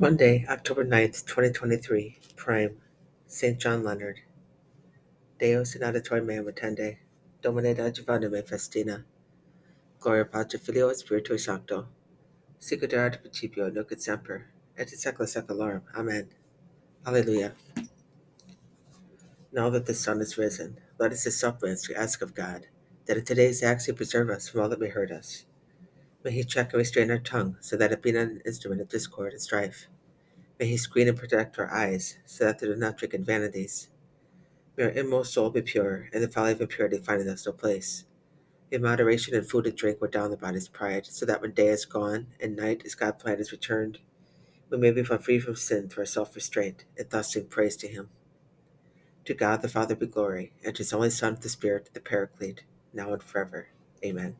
Monday, October ninth, 2023, Prime, St. John Leonard, Deus in auditory me attende, Domine adjuvanda me festina, Gloria Patri Filio et Spiritui Sancto, Sicut erat principio, nunc et semper, et in secula seculorum. Amen. Alleluia. Now that the sun is risen, let us as suppliants to ask of God that in today's acts he preserve us from all that may hurt us. May he check and restrain our tongue, so that it be not an instrument of discord and strife. May he screen and protect our eyes, so that they do not drink in vanities. May our inmost soul be pure, and the folly of impurity find in us no place. May moderation in food and drink wear down the body's pride, so that when day is gone and night, as God planned, is returned, we may be found free from sin through our self-restraint, and thus sing praise to him. To God the Father be glory, and to his only Son, the Spirit, the Paraclete, now and forever. Amen.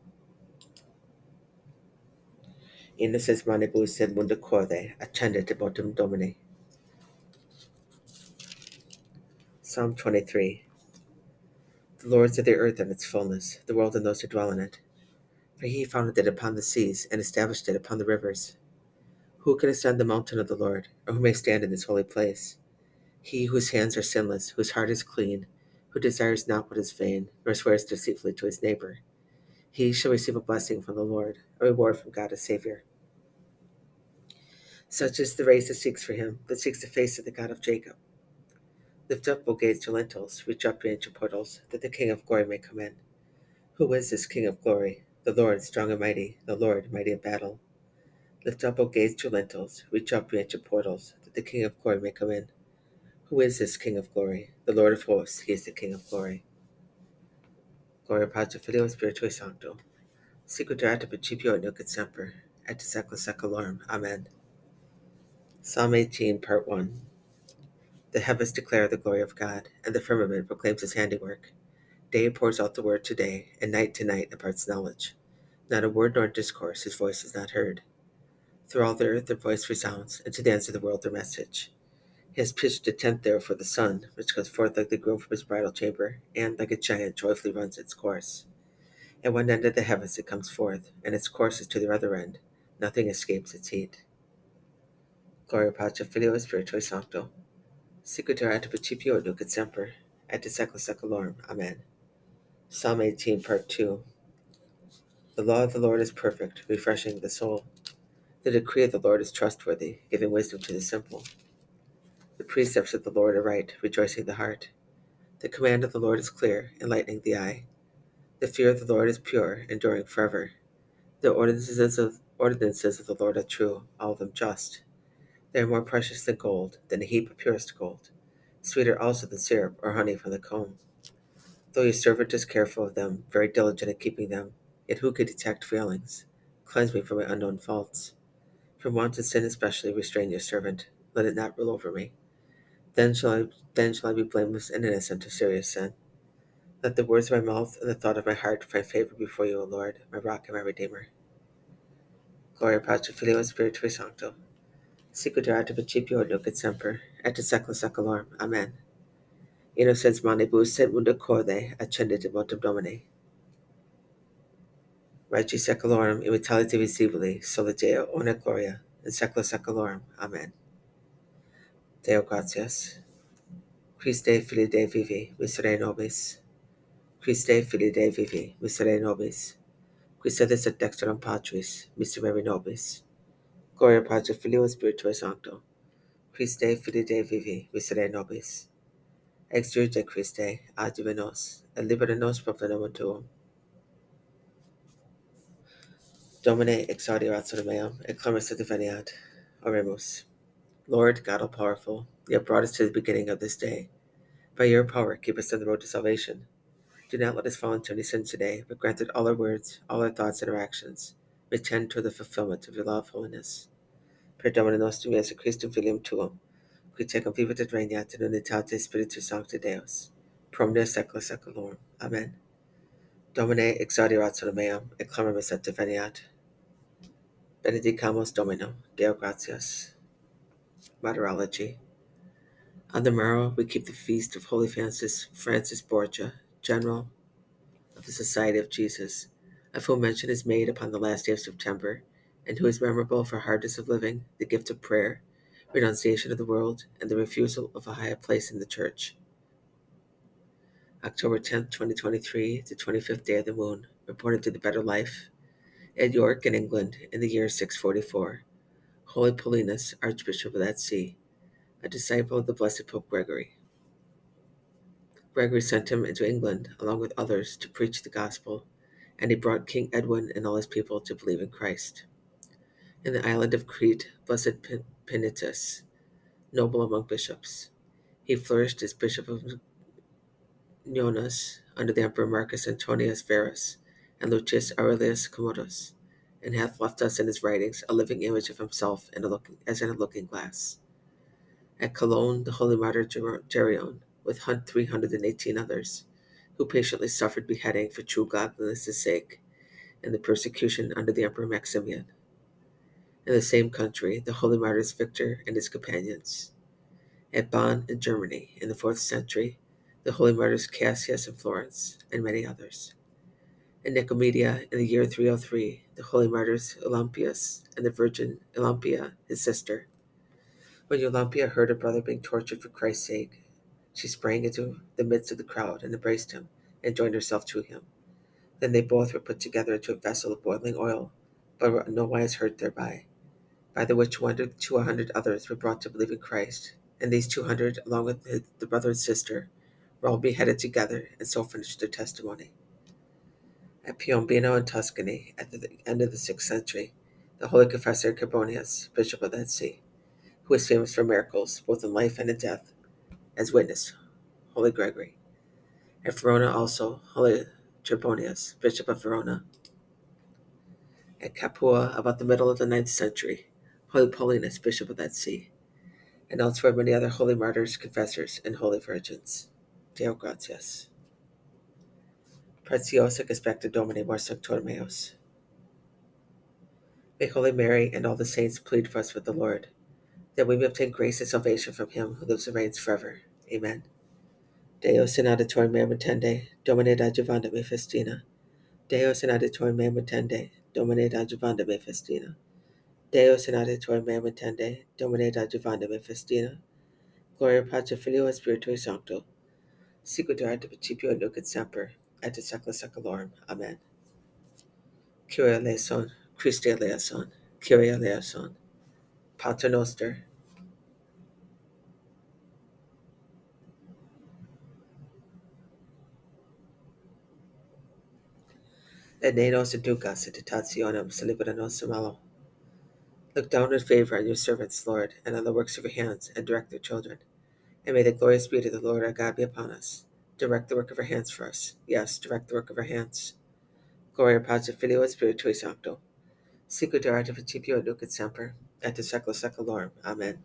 Innoces manibus sed munda corde, accende devotum Domini. Psalm 23 The Lord's of the earth and its fullness, the world and those who dwell in it. For he founded it upon the seas, and established it upon the rivers. Who can ascend the mountain of the Lord, or who may stand in his holy place? He whose hands are sinless, whose heart is clean, who desires not what is vain, nor swears deceitfully to his neighbor. He shall receive a blessing from the Lord, a reward from God his Savior. Such is the race that seeks for him, that seeks the face of the God of Jacob. Lift up, O gates, your lintels, reach up your ancient portals, that the King of glory may come in. Who is this King of glory? The Lord, strong and mighty, the Lord, mighty in battle. Lift up, O gates, your lintels, reach up your ancient portals, that the King of glory may come in. Who is this King of glory? The Lord of hosts, he is the King of glory. Gloria Patri Filio Spiritui Sancto. Erat principio et nunc et semper, et secula seculorum. Amen. Psalm 18, Part 1 The heavens declare the glory of God, and the firmament proclaims his handiwork. Day pours out the word to day, and night to night imparts knowledge. Not a word nor discourse, his voice is not heard. Through all the earth their voice resounds, and to the ends of the world their message. He has pitched a tent there for the sun, which goes forth like the groom from his bridal chamber, and like a giant joyfully runs its course. At one end of the heavens it comes forth, and its course is to the other end. Nothing escapes its heat. Patri Filio Spiritui Sancto. Sicut erat principio et nunc et semper, et in secula seculorum. Amen. Psalm 18, Part 2 The law of the Lord is perfect, refreshing the soul. The decree of the Lord is trustworthy, giving wisdom to the simple. The precepts of the Lord are right, rejoicing the heart. The command of the Lord is clear, enlightening the eye. The fear of the Lord is pure, enduring forever. The ordinances of, ordinances of the Lord are true, all of them just. They are more precious than gold, than a heap of purest gold, sweeter also than syrup or honey from the comb. Though your servant is careful of them, very diligent in keeping them, yet who could detect failings? Cleanse me from my unknown faults. From wanton sin especially restrain your servant, let it not rule over me. Then shall I then shall I be blameless and innocent of serious sin. Let the words of my mouth and the thought of my heart find favor before you, O Lord, my rock and my redeemer. Gloria Patri Filio Spiritui Sancto. Principio et nunc et semper, et in secula. Amen. Innocens manibus et munda corde, accendit in motum Domini. Regi seculorum immortality visibili, sola Deo, ona gloria, in secula seculorum. Amen. Deo gratias. Christe fili Dei vivi, miserere nobis. Christe fili Dei vivi, miserere nobis. Qui sedis et dexterum Patris, miserere nobis. Gloria Patri Filio Spiritui Sancto. Christe fili Dei vivi, miserere nobis. Exjude Christe, adiuve nos, et libera nos profanum tuum. Domine exaudi ratio meum, et clamis et diveniat. Oremus. Lord, God all-powerful, you have brought us to the beginning of this day. By your power, keep us on the road to salvation. Do not let us fall into any sin today, but grant that all our words, all our thoughts and our actions may tend to the fulfillment of your of holiness. Per Domine nostrum Iesu Christum filium tuum, qui tecum vivit et regnat in unitate Spiritus Sancti Deus, pro omnia secula seculorum. Amen. Domine exaudi ratio meum, et clamamus et diveniat. Benedicamus Domino, Deo gratias. Martyrology. On the morrow, we keep the feast of Holy Francis, Francis Borgia, General of the Society of Jesus, of whom mention is made upon the last day of September, and who is memorable for hardness of living, the gift of prayer, renunciation of the world, and the refusal of a higher place in the church. October 10, 2023, the 25th day of the moon, reported to the better life at York in England in the year 644. Holy Paulinus, Archbishop of that see, a disciple of the Blessed Pope Gregory. Gregory sent him into England, along with others, to preach the gospel, and he brought King Edwin and all his people to believe in Christ. In the island of Crete, Blessed Pinytus, noble among bishops, he flourished as Bishop of Nyonas under the Emperor Marcus Antoninus Verus and Lucius Aurelius Commodus, and hath left us in his writings a living image of himself in looking, as in a looking glass. At Cologne, the holy martyr Gereon, with 318 others, who patiently suffered beheading for true godliness' sake, and the persecution under the Emperor Maximian. In the same country, the holy martyrs Victor and his companions. At Bonn in Germany, in the fourth century, the holy martyrs Cassius and Florence, and many others. In Nicomedia, in the year 303, the holy martyrs Olympius and the Virgin Olympia, his sister. When Olympia heard her brother being tortured for Christ's sake, she sprang into the midst of the crowd and embraced him and joined herself to him. Then they both were put together into a vessel of boiling oil, but were no wise hurt thereby. By the which one two hundred others were brought to believe in Christ, and these two hundred, along with the brother and sister, were all beheaded together, and so finished their testimony. At Piombino in Tuscany, at the end of the sixth century, the holy confessor Cerbonius, bishop of that see, who was famous for miracles both in life and in death, as witness Holy Gregory. At Verona also, Holy Trebonius, bishop of Verona. At Capua, about the middle of the ninth century, Holy Paulinus, bishop of that see, and elsewhere many other holy martyrs, confessors, and holy virgins. Deo gratias. Preciosa Expecta Domini Mors Sanctorum meos. May Holy Mary and all the saints plead for us with the Lord, that we may obtain grace and salvation from him who lives and reigns forever. Amen. Deus in auditorium meam attende, Domine adjuvanda me festina. Deus in auditorium meam attende, Domine adjuvanda me festina. Deus in auditorium meam attende, Domine adjuvanda me festina. Gloria Patri Filio Spiritui Sancto. Sicut erat principio nunc et semper, et in secula seculorum. Amen. Kyrie eleison, Christe eleison, Kyrie eleison. Pater noster. Et ne nos inducas in tentationem, libera nos malo. Look down in favor on your servants, Lord, and on the works of your hands, and direct their children. And may the glorious beauty of the Lord our God be upon us. Direct the work of our hands for us. Yes, direct the work of our hands. Gloria Patri Filio Spiritui Sancto. Sicut erat principio nunc et semper, et in secula seculorum. Amen.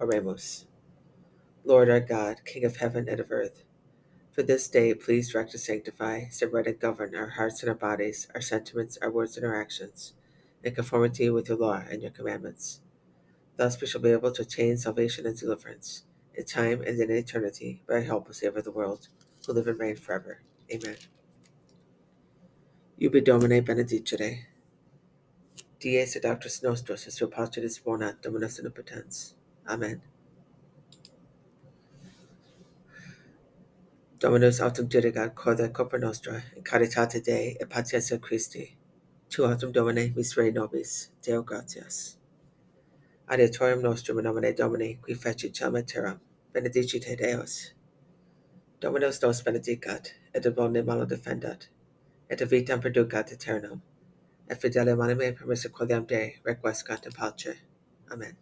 Oremus. Lord our God, King of heaven and of earth, for this day please direct and sanctify, separate and govern our hearts and our bodies, our sentiments, our words and our actions, in conformity with your law and your commandments. Thus we shall be able to attain salvation and deliverance in time and in eternity, by help of Savior of the world, who live and reign forever. Amen. Ubi Domine benedicere. Dies adauctus nostros, et surpatris bona Dominus omnipotens. Amen. Dominus autum dirigat corda corpora nostra, in caritate Dei et patientia Christi. Tu autum Domine misere nobis. Deo gratias. Adiatorium nostrum in nomine Domini, qui fecit celum terram, benedicite Deus. Dominus nos benedicat, et ad malo defendat, et a vitam perducat aeternam, et fidelium anime per misericordiam Dei requiescat in pace. Amen.